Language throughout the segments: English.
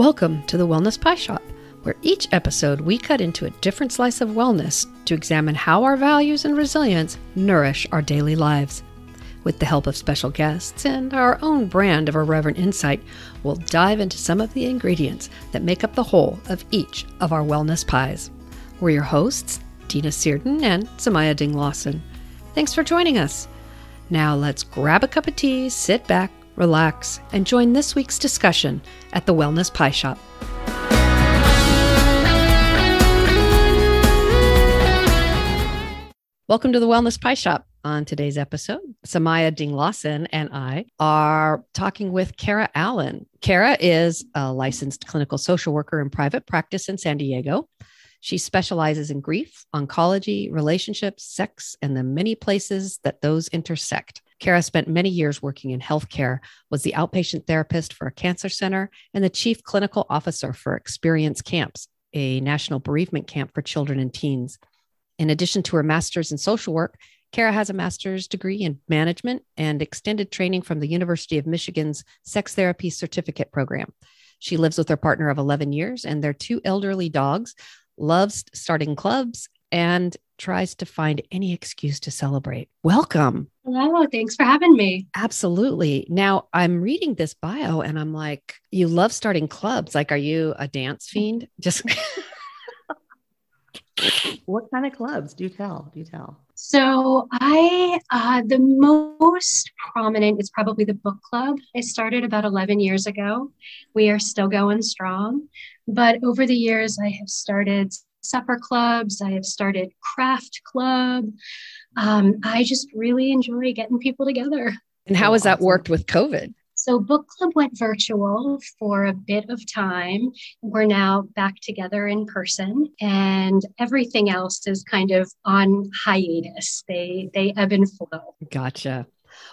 Welcome to the Wellness Pie Shop, where each episode we cut into a different slice of wellness to examine how our values and resilience nourish our daily lives. With the help of special guests and our own brand of irreverent insight, we'll dive into some of the ingredients that make up the whole of each of our wellness pies. We're your hosts, Dina Searden and Samaya Ding Lawson. Thanks for joining us. Now let's grab a cup of tea, sit back, relax, and join this week's discussion at the Wellness Pie Shop. Welcome to the Wellness Pie Shop. On today's episode, Samaya Ding Lawson and I are talking with Cara Allen. Cara is a licensed clinical social worker in private practice in San Diego. She specializes in grief, oncology, relationships, sex, and the many places that those intersect. Cara spent many years working in healthcare, was the outpatient therapist for a cancer center, and the chief clinical officer for Experience Camps, a national bereavement camp for children and teens. In addition to her master's in social work, Cara has a master's degree in management and extended training from the University of Michigan's Sex Therapy Certificate Program. She lives with her partner of 11 years and their two elderly dogs, loves starting clubs, and tries to find any excuse to celebrate. Welcome. Hello, thanks for having me. Absolutely. Now, I'm reading this bio and I'm like, you love starting clubs. Like, are you a dance fiend? Just what kind of clubs? Do you tell. Do you tell. So I, uh, the most prominent is probably the book club. I started about 11 years ago. We are still going strong. But over the years, I have started supper clubs. I have started craft club. Um, I just really enjoy getting people together. And how has that worked with COVID? So, book club went virtual for a bit of time. We're now back together in person, and everything else is kind of on hiatus. They they ebb and flow. Gotcha.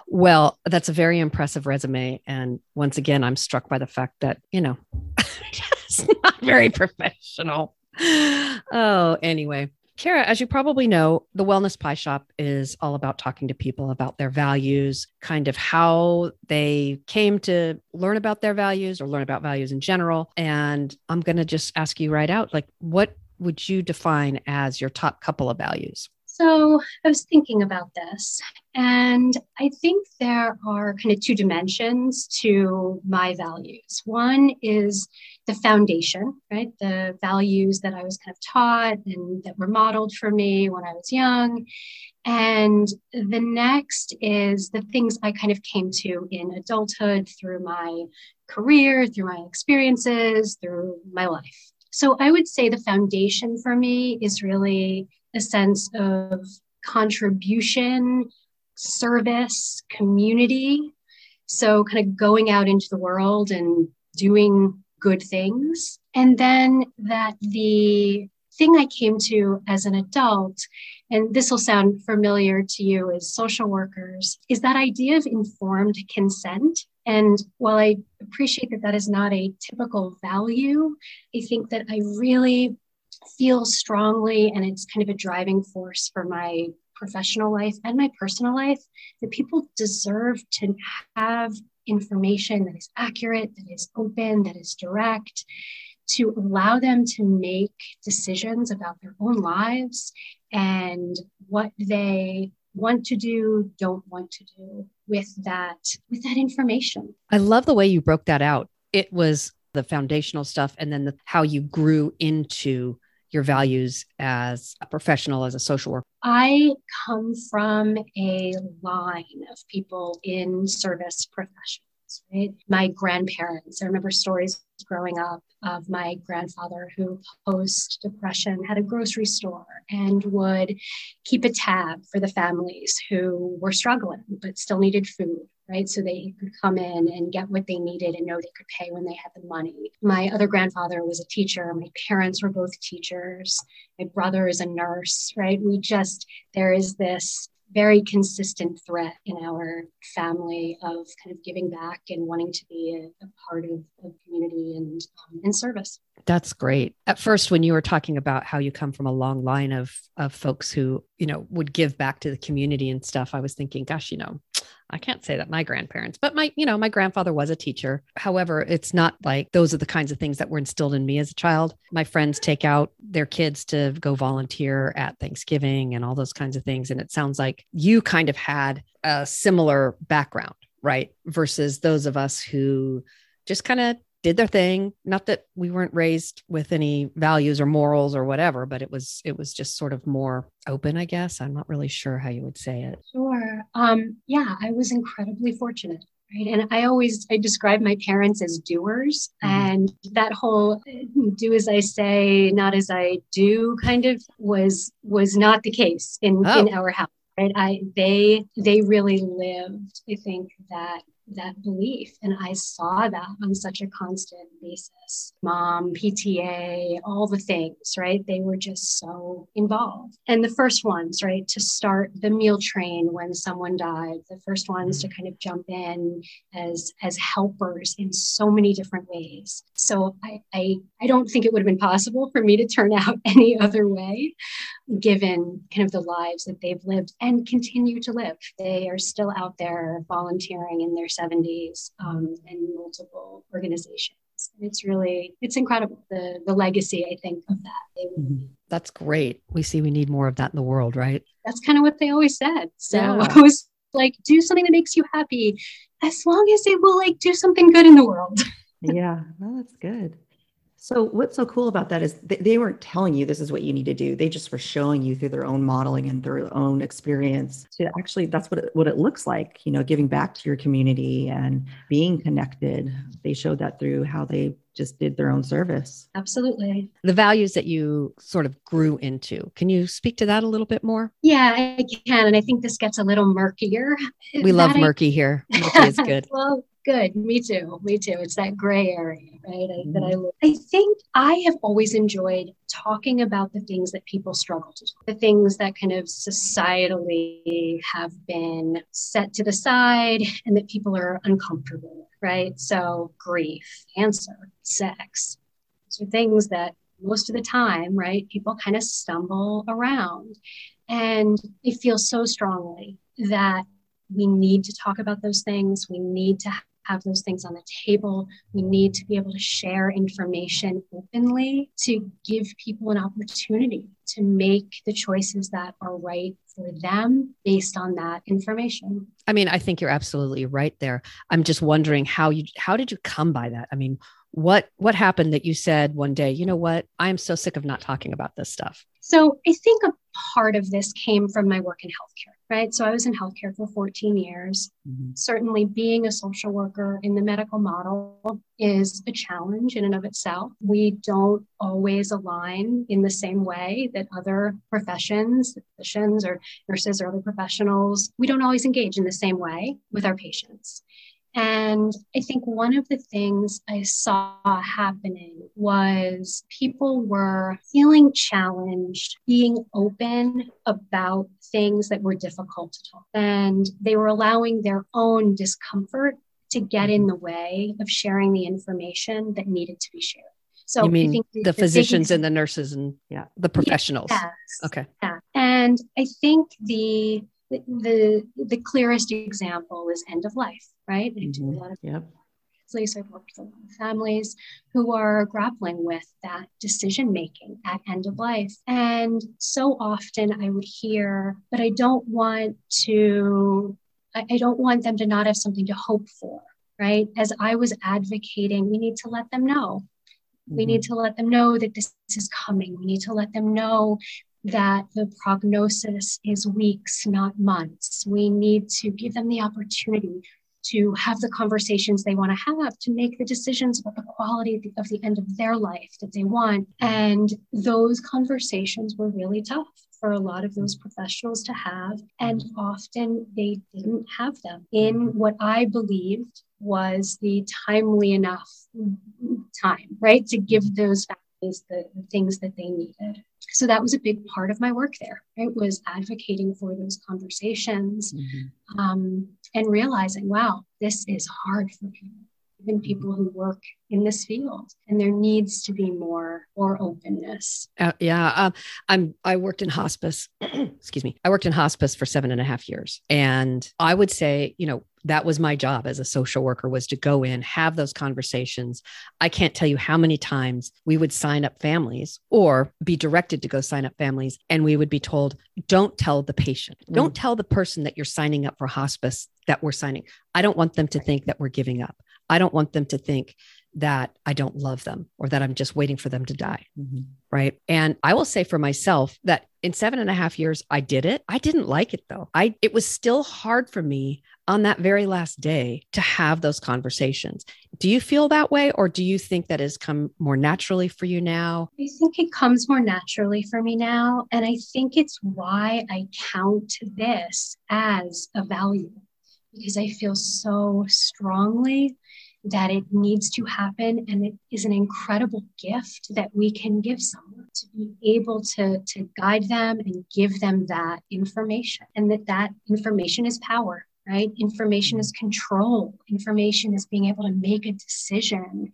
Well, that's a very impressive resume, and once again, I'm struck by the fact that you know it's not very professional. Oh, anyway, Cara, as you probably know, the Wellness Pie Shop is all about talking to people about their values, kind of how they came to learn about their values or learn about values in general. And I'm going to just ask you right out like, what would you define as your top couple of values? So I was thinking about this, and I think there are kind of two dimensions to my values. One is the foundation, right? The values that I was kind of taught and that were modeled for me when I was young. And the next is the things I kind of came to in adulthood through my career, through my experiences, through my life. So I would say the foundation for me is really a sense of contribution, service, community. So, kind of going out into the world and doing good things. And then that the thing I came to as an adult, and this will sound familiar to you as social workers, is that idea of informed consent. And while I appreciate that that is not a typical value, I think that I really feel strongly, and it's kind of a driving force for my professional life and my personal life, that people deserve to have information that is accurate, that is open, that is direct, to allow them to make decisions about their own lives and what they want to do, don't want to do with that with that information. I love the way you broke that out. It was the foundational stuff and then the, how you grew into your values as a professional, as a social worker? I come from a line of people in service professions. Right? My grandparents, I remember stories growing up of my grandfather who, post depression, had a grocery store and would keep a tab for the families who were struggling but still needed food right? So they could come in and get what they needed and know they could pay when they had the money. My other grandfather was a teacher. My parents were both teachers. My brother is a nurse, right? We just, there is this very consistent threat in our family of kind of giving back and wanting to be a, a part of, of community and um, and service. That's great. At first, when you were talking about how you come from a long line of of folks who you know would give back to the community and stuff, I was thinking, gosh, you know, I can't say that my grandparents, but my, you know, my grandfather was a teacher. However, it's not like those are the kinds of things that were instilled in me as a child. My friends take out their kids to go volunteer at Thanksgiving and all those kinds of things. And it sounds like you kind of had a similar background, right? Versus those of us who just kind of did their thing. Not that we weren't raised with any values or morals or whatever but it was it was just sort of more open i guess. I'm not really sure how you would say it. Sure. Um yeah i was incredibly fortunate right? And i always i describe my parents as doers mm-hmm. and that whole do as i say not as i do kind of was was not the case in oh. in our house right? I they they really lived i think that that belief. And I saw that on such a constant basis. Mom, PTA, all the things, right? They were just so involved. And the first ones, right, to start the meal train when someone died, the first ones to kind of jump in as as helpers in so many different ways. So I I, I don't think it would have been possible for me to turn out any other way given kind of the lives that they've lived and continue to live. They are still out there volunteering in their 70s um, in multiple organizations. And it's really, it's incredible the the legacy I think of that. Mm-hmm. That's great. We see we need more of that in the world, right? That's kind of what they always said. So yeah. I was like, do something that makes you happy, as long as it will like do something good in the world. yeah, no, that's good. So what's so cool about that is they, they weren't telling you this is what you need to do. They just were showing you through their own modeling and their own experience to actually that's what it, what it looks like, you know, giving back to your community and being connected. They showed that through how they just did their own service. Absolutely. The values that you sort of grew into. Can you speak to that a little bit more? Yeah, I can. And I think this gets a little murkier. We love murky here. Murky is good. well, good. Me too. Me too. It's that gray area, right? I, that I mm-hmm. I think I have always enjoyed talking about the things that people struggle to, the things that kind of societally have been set to the side and that people are uncomfortable with, right? So grief, cancer, sex, these are things that most of the time, right, people kind of stumble around. And I feel so strongly that we need to talk about those things. We need to have those things on the table. We need to be able to share information openly to give people an opportunity to make the choices that are right for them based on that information. I mean, I think you're absolutely right there. I'm just wondering how you how did you come by that? I mean, what what happened that you said one day, you know what? I am so sick of not talking about this stuff. So, I think a part of this came from my work in healthcare right? So I was in healthcare for 14 years. Mm-hmm. Certainly, being a social worker in the medical model is a challenge in and of itself. We don't always align in the same way that other professions, physicians or nurses or other professionals, we don't always engage in the same way with our patients. And I think one of the things I saw happening was people were feeling challenged, being open about things that were difficult to talk. And they were allowing their own discomfort to get in the way of sharing the information that needed to be shared. So you mean the, the, physicians and the nurses and yeah, the professionals. Yes, okay. Yeah. And I think the the the clearest example is end of life, right? I do a mm-hmm. lot of yep. So I've worked with a lot of families who are grappling with that decision making at end of life. And so often I would hear, but I don't want to, I, I don't want them to not have something to hope for, right? As I was advocating, we need to let them know. We need mm-hmm. to let them know that this is coming. We need to let them know that the prognosis is weeks, not months. We need to give them the opportunity to have the conversations they want to have, to make the decisions about the quality of the, of the end of their life that they want. And those conversations were really tough for a lot of those professionals to have. And often they didn't have them in what I believed was the timely enough time, right? To give those families the, the things that they needed. So that was a big part of my work there right? Was advocating for those conversations mm-hmm. um, and realizing wow this is hard for people even people who work in this field and there needs to be more more openness. Uh, yeah um, i'm i worked in hospice excuse me i worked in hospice for seven and a half years and i would say you know that was my job as a social worker was to go in have those conversations. I can't tell you how many times we would sign up families or be directed to go sign up families and we would be told don't tell the patient. Mm. don't tell the person that you're signing up for hospice that we're signing. I don't want them to think that we're giving up i don't want them to think that I don't love them or that I'm just waiting for them to die. Mm-hmm. Right. And I will say for myself that in seven and a half years, I did it. I didn't like it though. I, it was still hard for me on that very last day to have those conversations. Do you feel that way or do you think that has come more naturally for you now? I think it comes more naturally for me now. And I think it's why I count this as a value because I feel so strongly that it needs to happen and it is an incredible gift that we can give someone to be able to, to guide them and give them that information and that that information is power right? Information is control. Information is being able to make a decision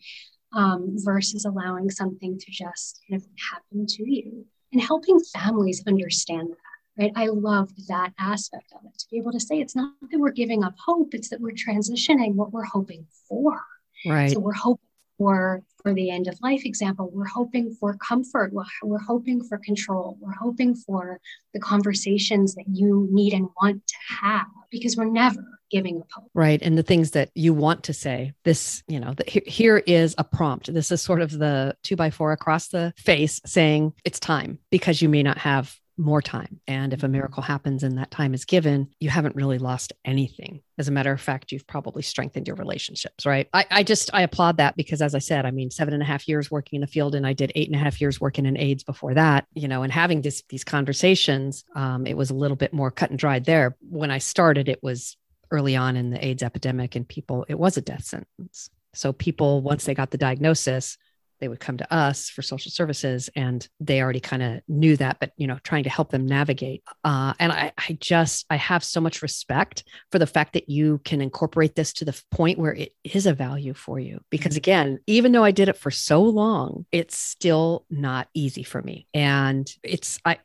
um, versus allowing something to just kind of happen to you and helping families understand that right? I loved that aspect of it to be able to say it's not that we're giving up hope, it's that we're transitioning what we're hoping for. Right. So we're hoping for for the end of life example we're hoping for comfort we're, we're hoping for control we're hoping for the conversations that you need and want to have because we're never giving up hope right and the things that you want to say this you know the, here is a prompt this is sort of the two by four across the face saying it's time because you may not have more time. And if a miracle happens and that time is given, you haven't really lost anything. As a matter of fact, you've probably strengthened your relationships, right? I, I just, I applaud that because as I said, I mean, seven and a half years working in the field and I did eight and a half years working in AIDS before that, you know, and having this, these conversations, um, it was a little bit more cut and dried there. When I started, it was early on in the AIDS epidemic and people, it was a death sentence. So people, once they got the diagnosis, they would come to us for social services and they already kind of knew that but you know trying to help them navigate uh, and I, I just i have so much respect for the fact that you can incorporate this to the point where it is a value for you because again even though i did it for so long it's still not easy for me and it's i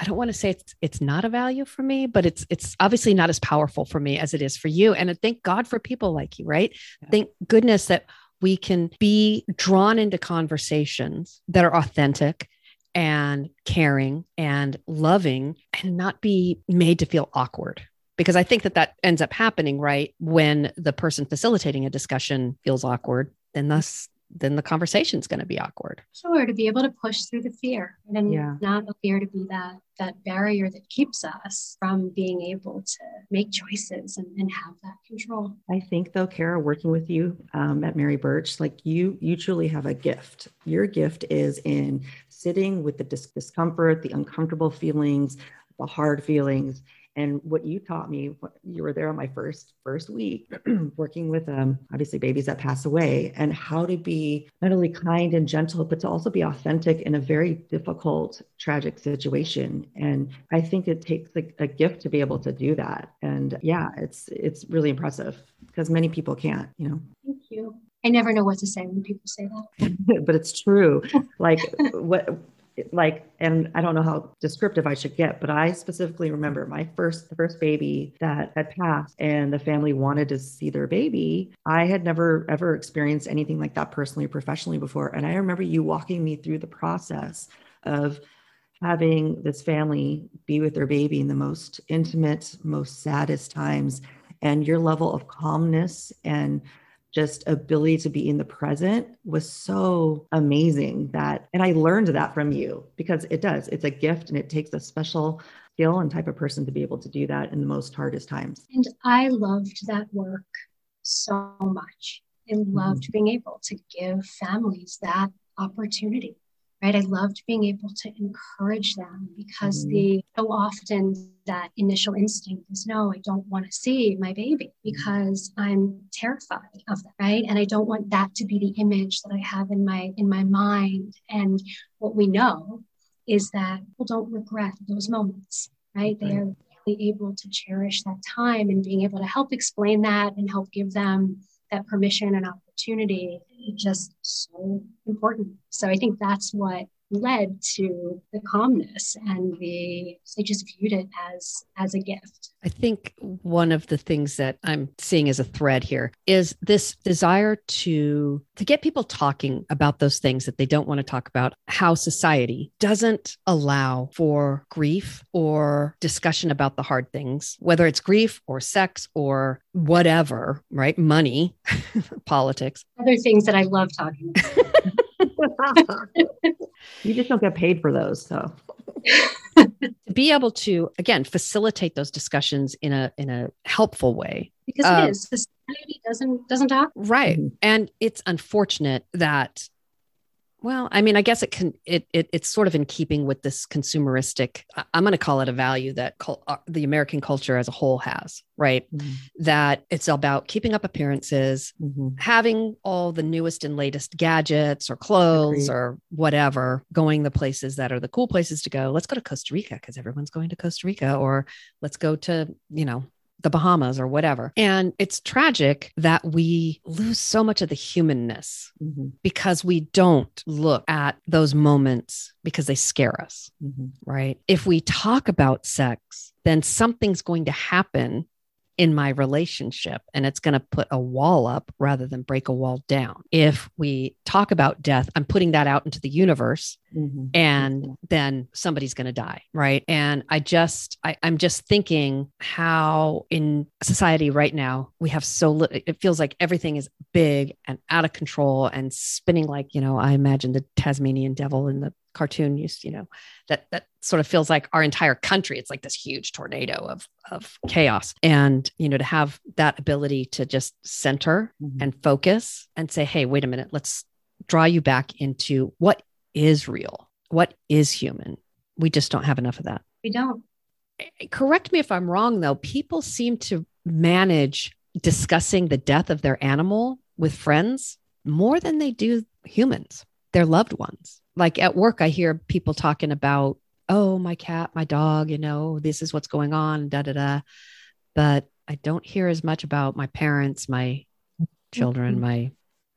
I don't want to say it's it's not a value for me, but it's it's obviously not as powerful for me as it is for you. And thank God for people like you, right? Yeah. Thank goodness that we can be drawn into conversations that are authentic and caring and loving and not be made to feel awkward. Because i think that that ends up happening right? When the person facilitating a discussion feels awkward then thus then the conversation is going to be awkward. Sure, to be able to push through the fear and yeah. not fear to be that that barrier that keeps us from being able to make choices and, and have that control. I think though, Cara, working with you um, at Mary Birch, like you, you truly have a gift. Your gift is in sitting with the dis- discomfort, the uncomfortable feelings, the hard feelings, and what you taught me, you were there on my first first week, working with um, obviously babies that pass away, and how to be not only kind and gentle, but to also be authentic in a very difficult, tragic situation. And I think it takes a, a gift to be able to do that. And yeah, it's it's really impressive because many people can't. You know. Thank you. I never know what to say when people say that. but it's true. Like what like and i don't know how descriptive i should get but i specifically remember my first the first baby that had passed and the family wanted to see their baby. I had never ever experienced anything like that personally or professionally before. And i remember you walking me through the process of having this family be with their baby in the most intimate most saddest times. And your level of calmness and just ability to be in the present was so amazing that and i learned that from you because it does. It's a gift and it takes a special skill and type of person to be able to do that in the most hardest times. And i loved that work so much. I loved mm-hmm. being able to give families that opportunity right? I loved being able to encourage them because mm-hmm. the so often that initial instinct is no, I don't want to see my baby because I'm terrified of that, right? And I don't want that to be the image that I have in my in my mind. And what we know is that people don't regret those moments, right? They are really able to cherish that time and being able to help explain that and help give them that permission and opportunity just so important. So I think that's what led to the calmness and the they just viewed it as as a gift. I think one of the things that i'm seeing as a thread here is this desire to to get people talking about those things that they don't want to talk about how society doesn't allow for grief or discussion about the hard things whether it's grief or sex or whatever right? Money politics. Other things that i love talking about you just don't get paid for those. So to be able to again facilitate those discussions in a in a helpful way because uh, it is society doesn't doesn't talk right mm-hmm. and it's unfortunate that well, I mean, I guess it can. It, it it's sort of in keeping with this consumeristic. I'm going to call it a value that cul- uh, the American culture as a whole has, right? Mm-hmm. That it's about keeping up appearances, mm-hmm. having all the newest and latest gadgets or clothes Agreed. or whatever, going the places that are the cool places to go. Let's go to Costa Rica because everyone's going to Costa Rica, or let's go to you know the Bahamas or whatever. And it's tragic that we lose so much of the humanness mm-hmm. because we don't look at those moments because they scare us, mm-hmm. right? If we talk about sex, then something's going to happen in my relationship and it's going to put a wall up rather than break a wall down. If we talk about death, I'm putting that out into the universe mm-hmm. and mm-hmm. then somebody's going to die. Right. And I just, I, I'm just thinking how in society right now, we have so little, it feels like everything is big and out of control and spinning like, you know, I imagine the Tasmanian devil in the cartoon used, you know, that that sort of feels like our entire country. It's like this huge tornado of of chaos. And, you know, to have that ability to just center mm-hmm. and focus and say, hey, wait a minute, let's draw you back into what is real, what is human. We just don't have enough of that. We don't. Eh, correct me if I'm wrong, though. People seem to manage discussing the death of their animal with friends more than they do humans, their loved ones like at work, I hear people talking about, oh, my cat, my dog, you know, this is what's going on, da da da. But I don't hear as much about my parents, my children, mm-hmm. my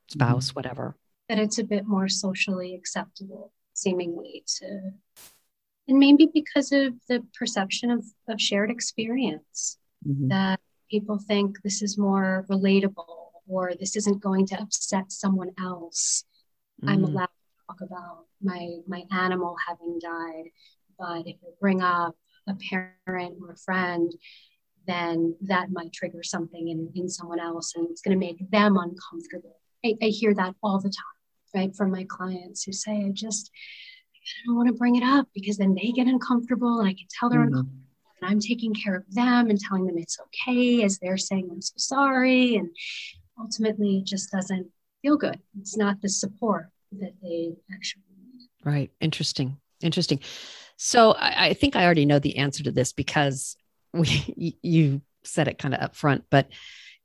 spouse, mm-hmm. whatever. That it's a bit more socially acceptable, seemingly to, and maybe because of the perception of, of shared experience mm-hmm. that people think this is more relatable or this isn't going to upset someone else. I'm mm. allowed talk about my my animal having died but if you bring up a parent or a friend then that might trigger something in, in someone else and it's going to make them uncomfortable I, I hear that all the time right from my clients who say i just i don't want to bring it up because then they get uncomfortable and i can tell they're mm-hmm. uncomfortable and i'm taking care of them and telling them it's okay as they're saying i'm so sorry and ultimately it just doesn't feel good it's not the support that they actually need. Right. Interesting. Interesting. So I, I think I already know the answer to this because we you said it kind of up front, but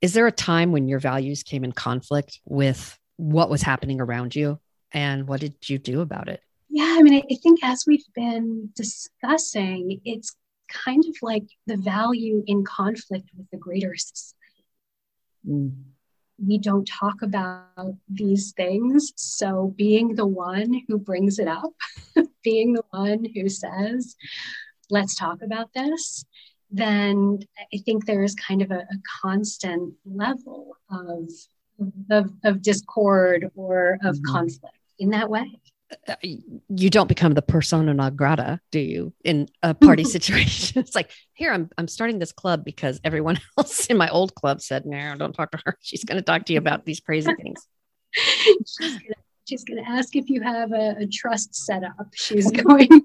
is there a time when your values came in conflict with what was happening around you and what did you do about it? Yeah, I mean, I, I think as we've been discussing, it's kind of like the value in conflict with the greater society. Mm we don't talk about these things. So, being the one who brings it up, being the one who says, let's talk about this, then I think there is kind of a, a constant level of, of, of, discord or of mm-hmm. conflict in that way. Uh, you don't become the persona non grata, do you? In a party situation, it's like, here I'm I'm starting this club because everyone else in my old club said, no, don't talk to her. She's going to talk to you about these crazy things. she's going to ask if you have a, a, trust set up. She's going to.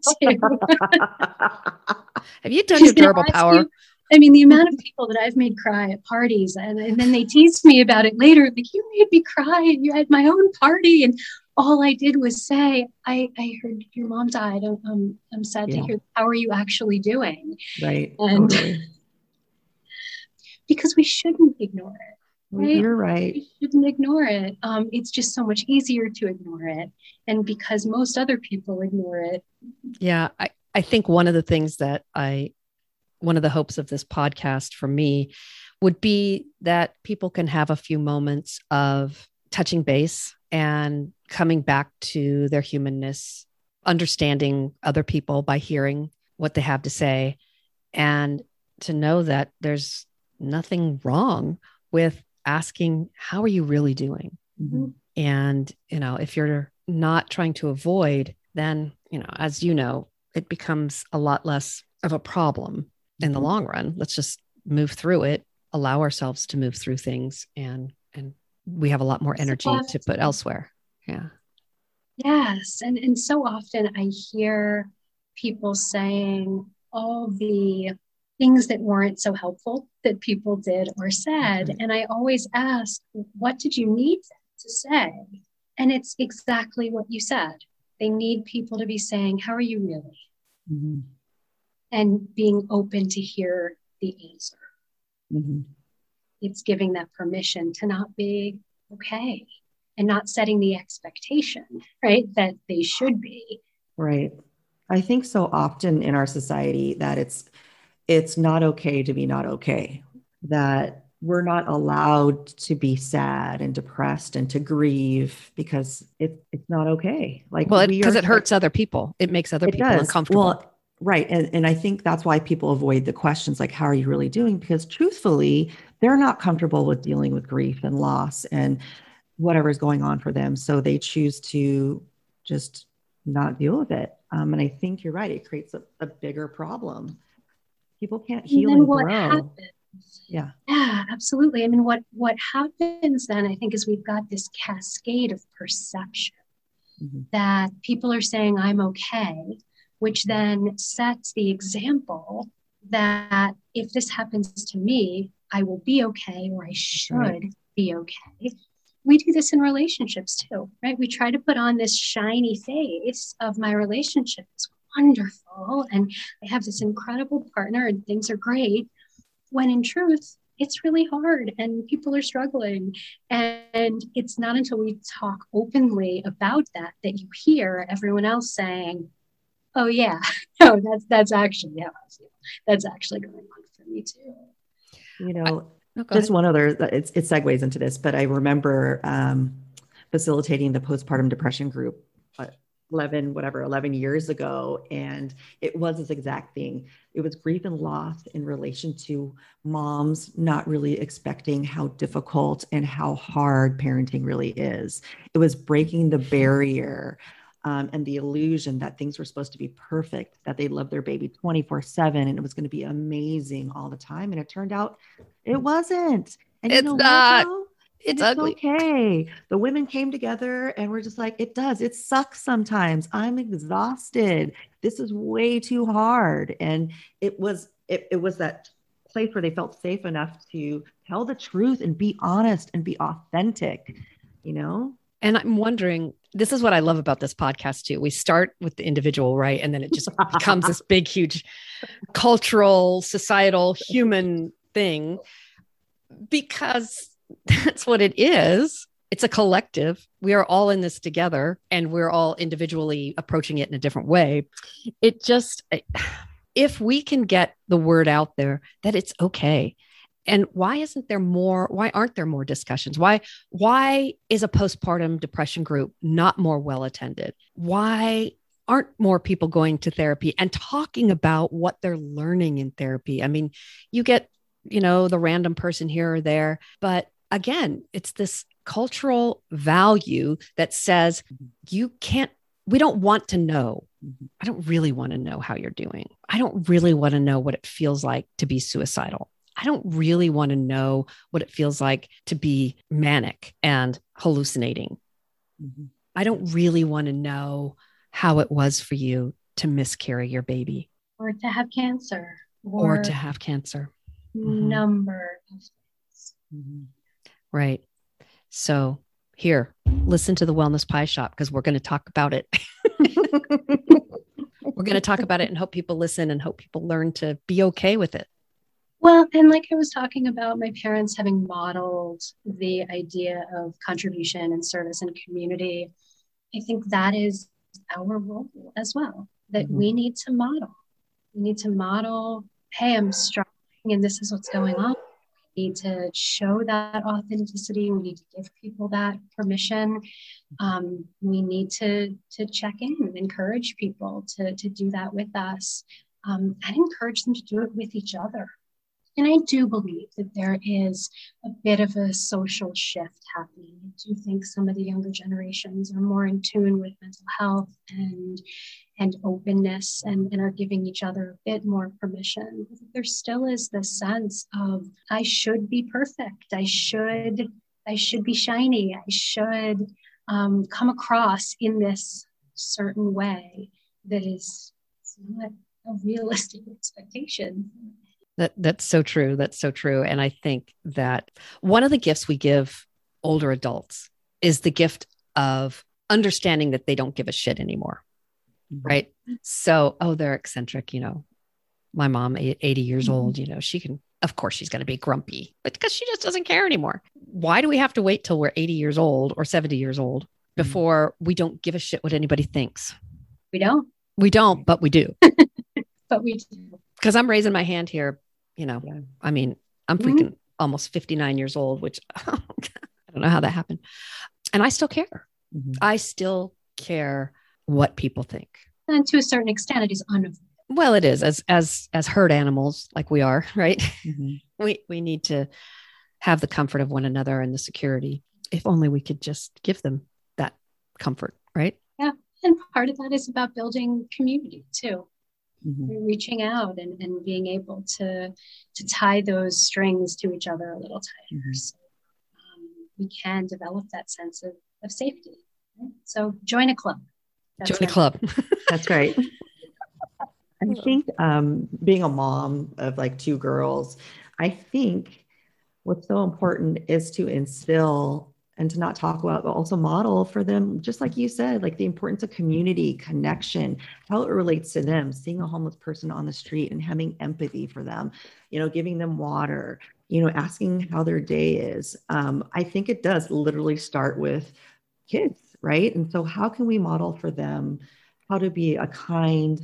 have you done she's your durable power? You, I mean, the amount of people that I've made cry at parties, and, and then they tease me about it later. Like, you made me cry, and you had my own party, and all I did was say, I, I heard your mom died. I'm, I'm, I'm sad yeah. to hear. How are you actually doing? Right. And because we shouldn't ignore it. Right? You're right. We shouldn't ignore it. Um, it's just so much easier to ignore it. And because most other people ignore it. Yeah. I, I think one of the things that I, one of the hopes of this podcast for me would be that people can have a few moments of touching base and coming back to their humanness, understanding other people by hearing what they have to say, and to know that there's nothing wrong with asking, How are you really doing? Mm-hmm. And, you know, if you're not trying to avoid, then, you know, as you know, it becomes a lot less of a problem in the mm-hmm. long run. Let's just move through it, allow ourselves to move through things and and we have a lot more energy to put elsewhere. Yeah. Yes. And and so often I hear people saying all the things that weren't so helpful that people did or said. Mm-hmm. And I always ask, what did you need to say? And it's exactly what you said. They need people to be saying, How are you really? Mm-hmm. And being open to hear the answer. Mm-hmm. It's giving that permission to not be okay and not setting the expectation, right? That they should be. Right. I think so often in our society that it's it's not okay to be not okay. That we're not allowed to be sad and depressed and to grieve because it, it's not okay. Like, well, because it, it, hurts other people. It makes other it people does. uncomfortable. Well, right. And, and I think that's why people avoid the questions like, how are you really doing? Because truthfully, they're not comfortable with dealing with grief and loss and whatever's going on for them. So they choose to just not deal with it. Um, and I think you're right. It creates a, a bigger problem. People can't heal and, and grow. Happens yeah yeah absolutely i mean what what happens then i think is we've got this cascade of perception mm-hmm. that people are saying i'm okay which then sets the example that if this happens to me i will be okay or i should right. be okay we do this in relationships too right we try to put on this shiny face of my relationship is wonderful and i have this incredible partner and things are great when in truth, it's really hard and people are struggling. And it's not until we talk openly about that that you hear everyone else saying, oh yeah, no, that's that's actually yeah, that's actually going on for me too. You know, I, oh, just one other it's it segues into this, but I remember um, facilitating the postpartum depression group uh, 11 whatever 11 years ago and it was this exact thing. It was grief and loss in relation to moms not really expecting how difficult and how hard parenting really is. It was breaking the barrier um, and the illusion that things were supposed to be perfect that they loved their baby 24 7 and it was going to be amazing all the time and it turned out it wasn't and it's you know not what, it's, it's ugly. okay. The women came together and we're just like, it does. It sucks sometimes. I'm exhausted. This is way too hard. And it was it, it was that place where they felt safe enough to tell the truth and be honest and be authentic, you know? And I'm wondering, this is what I love about this podcast too. We start with the individual, right? And then it just becomes this big, huge cultural, societal, human thing because that's what it is. It's a collective. We are all in this together and we're all individually approaching it in a different way. It just, if we can get the word out there that it's okay. And why isn't there more? Why aren't there more discussions? Why, why is a postpartum depression group not more well attended? Why aren't more people going to therapy and talking about what they're learning in therapy? I mean, you get, you know, the random person here or there, but again, it's this cultural value that says mm-hmm. you can't, we don't want to know. Mm-hmm. I don't really want to know how you're doing. I don't really want to know what it feels like to be suicidal. I don't really want to know what it feels like to be manic and hallucinating. Mm-hmm. I don't really want to know how it was for you to miscarry your baby or to have cancer or, or to have cancer. Mm-hmm. Number of things. Mm-hmm. Right. So here, listen to the Wellness Pie Shop because we're going to talk about it. we're going to talk about it and hope people listen and hope people learn to be okay with it. Well, and like I was talking about, my parents having modeled the idea of contribution and service and community, I think that is our role as well, that mm-hmm. we need to model. We need to model, hey, I'm struggling and this is what's going on We need to show that authenticity. We need to give people that permission. Um, we need to to check in and encourage people to to do that with us, um, and encourage them to do it with each other. And I do believe that there is a bit of a social shift happening. I do think some of the younger generations are more in tune with mental health and and openness and, and are giving each other a bit more permission. There still is this sense of I should be perfect. I should I should be shiny. I should um, come across in this certain way that is not a realistic expectation. That that's so true. That's so true. And I think that one of the gifts we give older adults is the gift of understanding that they don't give a shit anymore. Mm-hmm. Right. So, oh, they're eccentric, you know. My mom, 80 years mm-hmm. old, you know, she can, of course, she's going to be grumpy, but because she just doesn't care anymore. Why do we have to wait till we're 80 years old or 70 years old mm-hmm. before mm-hmm. we don't give a shit what anybody thinks? We don't. We don't, but we do. but we do. Because I'm raising my hand here, you know, yeah. I mean, I'm mm-hmm. freaking almost 59 years old, which I don't know how that happened. And I still care. Mm-hmm. I still care what people think. And to a certain extent, it is unavoidable. Well, it is as as as herd animals like we are, right? Mm-hmm. we we need to have the comfort of one another and the security. If only we could just give them that comfort, right? Yeah, and part of that is about building community too. Mm-hmm. Reaching out and, and being able to to tie those strings to each other a little tighter, mm-hmm. so um, we can develop that sense of, of safety. Right? So join a club. That's Join right. the club. That's right. I think um, being a mom of like two girls, I think what's so important is to instill and to not talk about, but also model for them, just like you said, like the importance of community, connection, how it relates to them, seeing a homeless person on the street and having empathy for them, you know, giving them water, you know, asking how their day is. Um, I think it does literally start with kids right? And so, how can we model for them how to be a kind,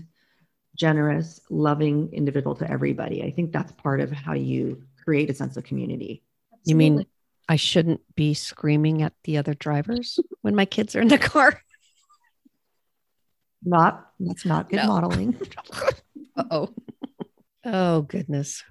generous, loving individual to everybody? I think that's part of how you create a sense of community. You mean I shouldn't be screaming at the other drivers when my kids are in the car? Not, that's not good no. modeling. oh. Oh, goodness.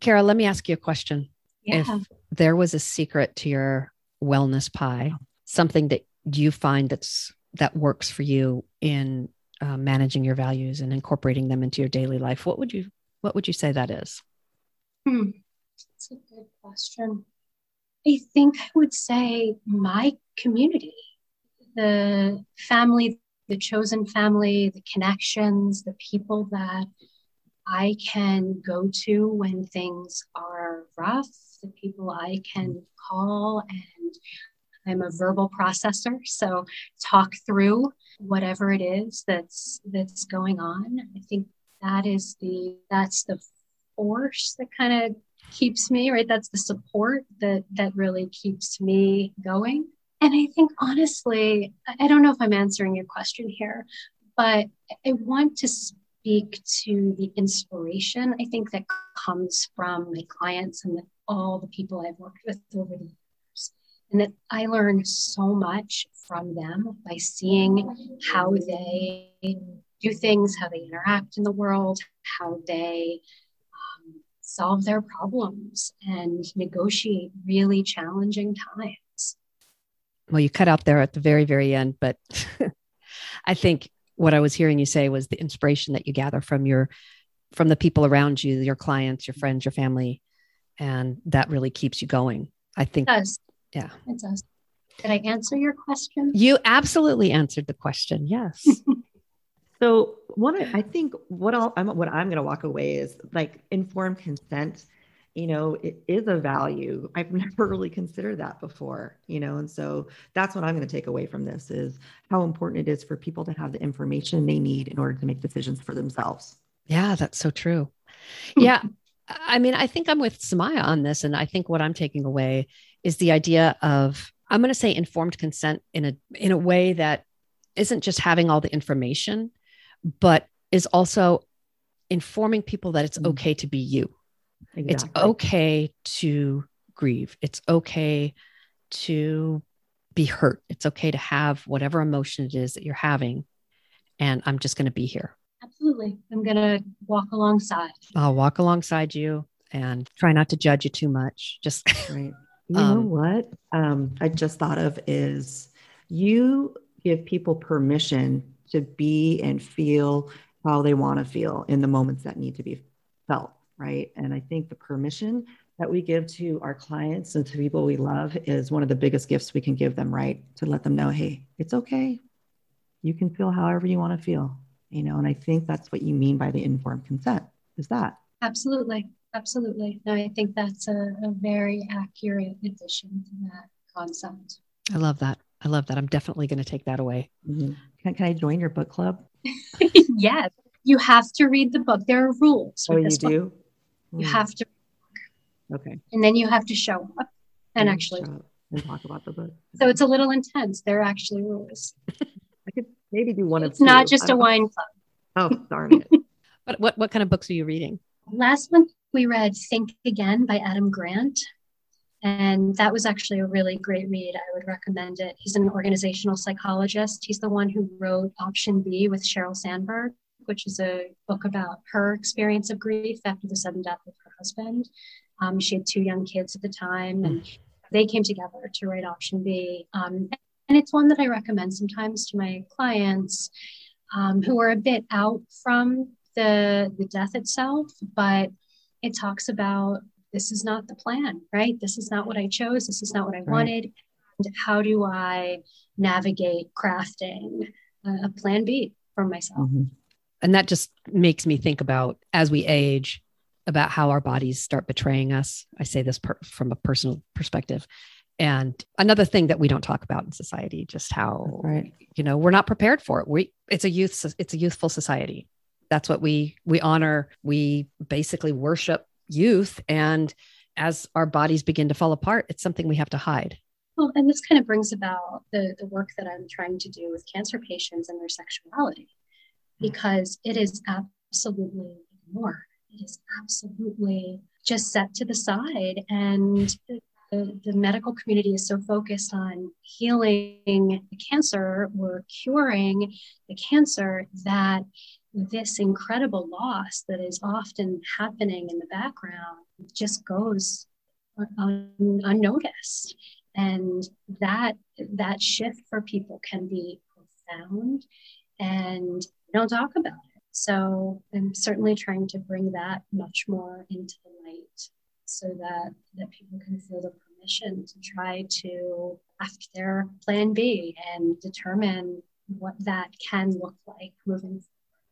Cara, let me ask you a question. Yeah. If there was a secret to your wellness pie, something that you find that's that works for you in uh, managing your values and incorporating them into your daily life what would you what would you say that is hmm. that's a good question i think i would say my community the family the chosen family the connections the people that i can go to when things are rough the people i can call and I'm a verbal processor, so talk through whatever it is that's that's going on. I think that is the that's the force that kind of keeps me right. That's the support that that really keeps me going. And I think honestly, I don't know if I'm answering your question here, but I want to speak to the inspiration I think that comes from my clients and all the people I've worked with over the years. and that I learn so much from them by seeing how they do things, how they interact in the world, how they solve their problems and negotiate really challenging times. Well, you cut out there at the very, very end, but I think what I was hearing you say was the inspiration that you gather from your from the people around you, your clients, your friends, your family, and that really keeps you going. I think Does yeah. It does. Did I answer your question? You absolutely answered the question. Yes. so one, I think what I'll, I'm, what I'm going to walk away is like informed consent. You know, it is a value. I've never really considered that before. You know, and so that's what I'm going to take away from this is how important it is for people to have the information they need in order to make decisions for themselves. Yeah, that's so true. Hmm. Yeah. I mean, I think I'm with Samaya on this. And I think what I'm taking away is the idea of, I'm going to say informed consent in a, in a way that isn't just having all the information, but is also informing people that it's mm-hmm. okay to be you. Exactly. It's okay to grieve. It's okay to be hurt. It's okay to have whatever emotion it is that you're having. And I'm just going to be here. Absolutely. I'm going to walk alongside. I'll walk alongside you and try not to judge you too much. Just right. You know Um, what? Um, I just thought of is you give people permission to be and feel how they want to feel in the moments that need to be felt, right? And I think the permission that we give to our clients and to people we love is one of the biggest gifts we can give them, right? To let them know, hey, it's okay. You can feel however you want to feel, you know. And I think that's what you mean by the informed consent. Is that? Absolutely. Absolutely. No, I think that's a, a very accurate addition to that concept. I love that. I love that. I'm definitely going to take that away. Mhm. Can, can I join your book club? yes. You have to read the book. There are rules. Oh, you this book. do? You Mm, have to, Okay. and then you have to show up and Mm, actually. up and talk about the book. So it's a little intense. There are actually rules. I could maybe do one of It's of not two. just a don't- wine club. Oh, darn it. What, what, what kind of books are you reading? Last month we read Think Again by Adam Grant. And that was actually a really great read. I would recommend it. He's an organizational psychologist. He's the one who wrote Option B with Sheryl Sandberg, which is a book about her experience of grief after the sudden death of her husband. Um, she had two young kids at the time, and they came together to write Option B. Um, and it's one that I recommend sometimes to my clients um, who are a bit out from the the death itself, but it talks about this is not the plan, right? This is not what I chose. This is not what I Right. wanted. And how do I navigate crafting a, plan B for myself? Mhm. And that just makes me think about as we age, about how our bodies start betraying us. I say this per- from a personal perspective. And another thing that we don't talk about in society, just how Right. you know we're not prepared for it. We it's a youth it's a youthful society. That's what we we honor. We basically worship youth, and as our bodies begin to fall apart, it's something we have to hide. Well, and this kind of brings about the, the work that I'm trying to do with cancer patients and their sexuality, hmm. because it is absolutely ignored. It is absolutely just set to the side. And the, the medical community is so focused on healing the cancer or curing the cancer that this incredible loss that is often happening in the background just goes un- unnoticed. And that that shift for people can be profound and don't talk about it. So i'm certainly trying to bring that much more into the light so that that people can feel the permission to try to craft their plan b and determine what that can look like moving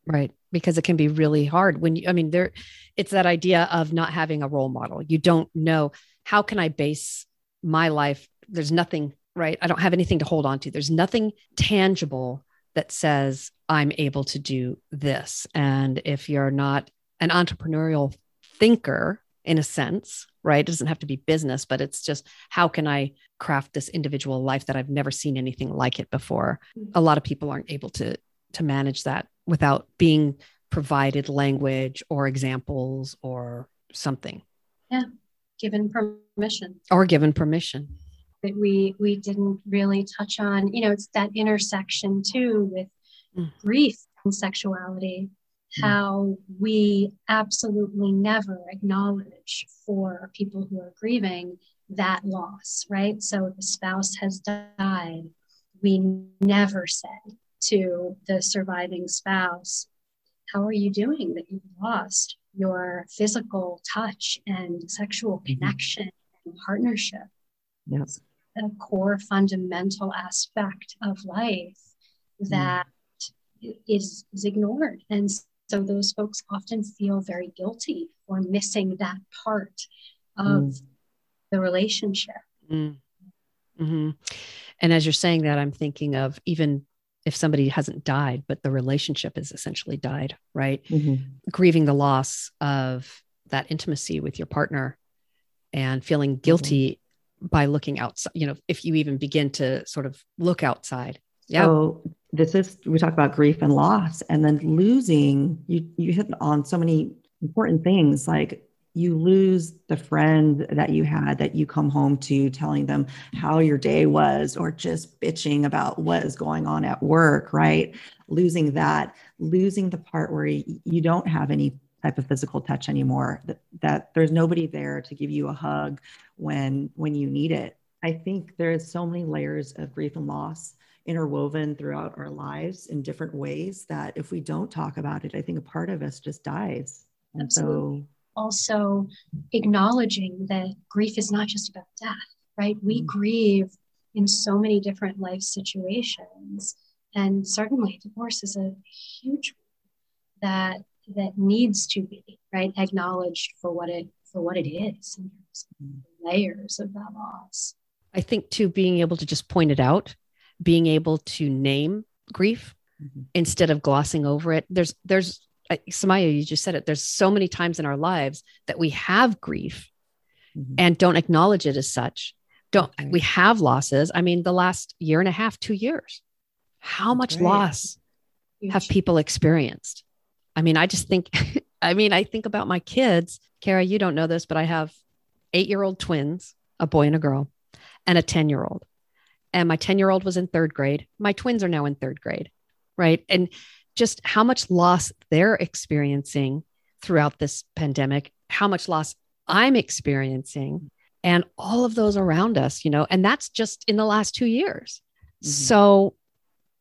Right. Because it can be really hard when you, I mean, there, it's that idea of not having a role model. You don't know how can I base my life? There's nothing, right? I don't have anything to hold on to. There's nothing tangible that says I'm able to do this. And if you're not an entrepreneurial thinker, in a sense, right? It doesn't have to be business, but it's just how can I craft this individual life that I've never seen anything like it before? A lot of people aren't able to to manage that without being provided language or examples or something Yeah, given permission or given permission. that we we didn't really touch on you know it's that intersection too with Mm. grief and sexuality Mm. how we absolutely never acknowledge for people who are grieving that loss right so the spouse has died we never say to the surviving spouse how are you doing that you've lost your physical touch and sexual Mhm. connection and partnership Yes. a core fundamental aspect of life that is, is ignored. And so those folks often feel very guilty for missing that part of the relationship. Mm. hmm And as you're saying that, I'm thinking of even if somebody hasn't died, but the relationship has essentially died, right? Mhm. Grieving the loss of that intimacy with your partner and feeling guilty by looking outside, you know, if you even begin to sort of look outside. Yeah. So this is we talk about grief and loss, and then losing. You you hit on so many important things like you lose the friend that you had that you come home to telling them how your day was or just bitching about what is going on at work, right? Losing that, losing the part where you don't have any type of physical touch anymore that, that there's nobody there to give you a hug when when you need it i think there's so many layers of grief and loss interwoven throughout our lives in different ways that if we don't talk about it i think a part of us just dies and Absolutely. so also acknowledging that grief is not just about death right we mm-hmm. grieve in so many different life situations and certainly divorce is a huge that that needs to be right acknowledged for what it for what it is in terms of mm-hmm. layers of that loss. I think too being able to just point it out, being able to name grief mm-hmm. instead of glossing over it. There's there's Samaya, you just said it. There's so many times in our lives that we have grief mm-hmm. and don't acknowledge it as such. Don't we have losses? I mean, the last year and a half, two years. How That's much right. loss Huge. have people experienced? I mean, I just think, I mean, I think about my kids. Cara, you don't know this, but I have eight year old twins, a boy and a girl, and a 10 year old. And my 10 year old was in third grade. My twins are now in third grade. Right. And just how much loss they're experiencing throughout this pandemic, how much loss I'm experiencing, and all of those around us, you know, and that's just in the last two years. Mm-hmm. So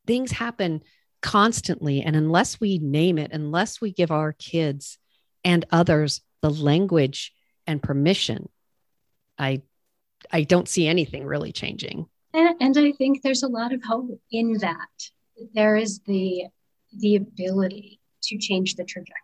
things happen constantly. And unless we name it, unless we give our kids and others the language and permission, I I don't see anything really changing. And, and I think there's a lot of hope in that. There is the the ability to change the trajectory.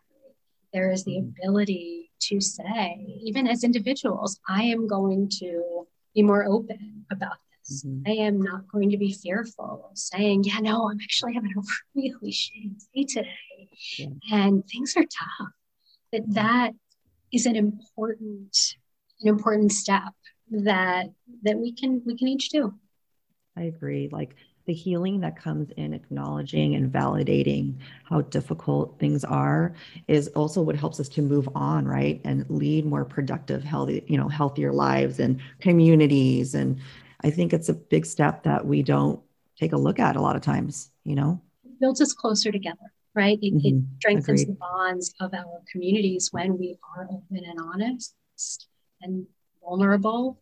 There is the mm-hmm. ability to say, even as individuals, I am going to be more open about Mm-hmm. I am not going to be fearful of saying, yeah, no, I'm actually having a really shitty day today. Yeah. And things are tough. That that is an important, an important step that that we can we can each do. I agree. Like the healing that comes in acknowledging and validating how difficult things are is also what helps us to move on right and lead more productive healthy you know healthier lives and communities and I think it's a big step that we don't take a look at a lot of times, you know? It builds us closer together, right? It, mm-hmm. it strengthens Agreed. the bonds of our communities when we are open and honest and vulnerable.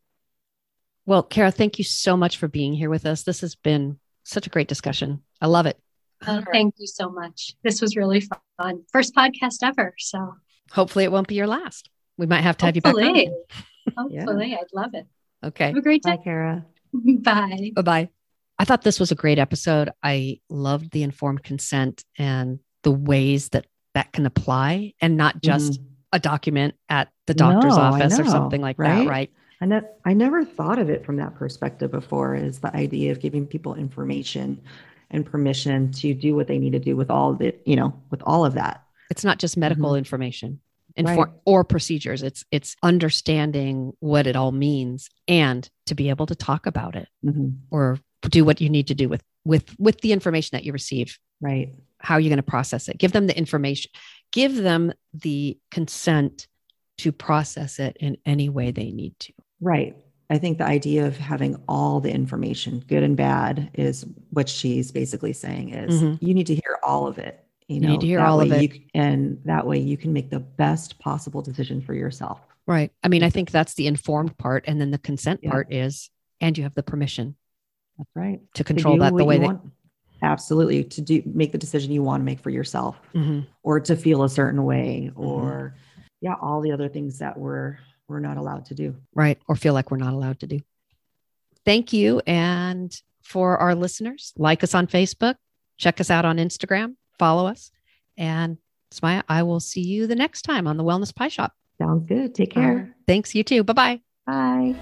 Well, Cara, thank you so much for being here with us. This has been such a great discussion. I love it. Oh, thank you so much. This was really fun. First podcast ever. So hopefully it won't be your last. We might have to have Hopefully. you back. On. Hopefully, yeah. I'd love it. Okay. Have a great day. Bye, Cara. Bye. Bye bye. I thought this was a great episode. I loved the informed consent and the ways that that can apply and not just mm. a document at the doctor's no, office or something like right? that, right? I, ne- I never thought of it from that perspective before is the idea of giving people information and permission to do what they need to do with all of it, you know, with all of that. It's not just medical mm-hmm. information right. or procedures. It's it's understanding what it all means and to be able to talk about it mm-hmm. or do what you need to do with with with the information that you receive. Right. How are you going to process it? Give them the information. Give them the consent to process it in any way they need to. Right. I think the idea of having all the information, good and bad, is what she's basically saying is mm-hmm. you need to hear all of it you know, you need to hear all of it. You, and that way you can make the best possible decision for yourself. Right. I mean, I think that's the informed part. And then the consent yeah. part is, and you have the permission. That's right. To control to that the way that. Want. Absolutely. To do, make the decision you want to make for yourself mm-hmm. or to feel a certain way mm-hmm. or, mm-hmm. yeah, all the other things that we're, we're not allowed to do. Right. Or feel like we're not allowed to do. Thank you. And for our listeners, like us on Facebook, check us out on Instagram, follow us. And Smaya, I will see you the next time on the Wellness Pie Shop. Sounds good. Take care. Uh, thanks. You too. Bye-bye. Bye.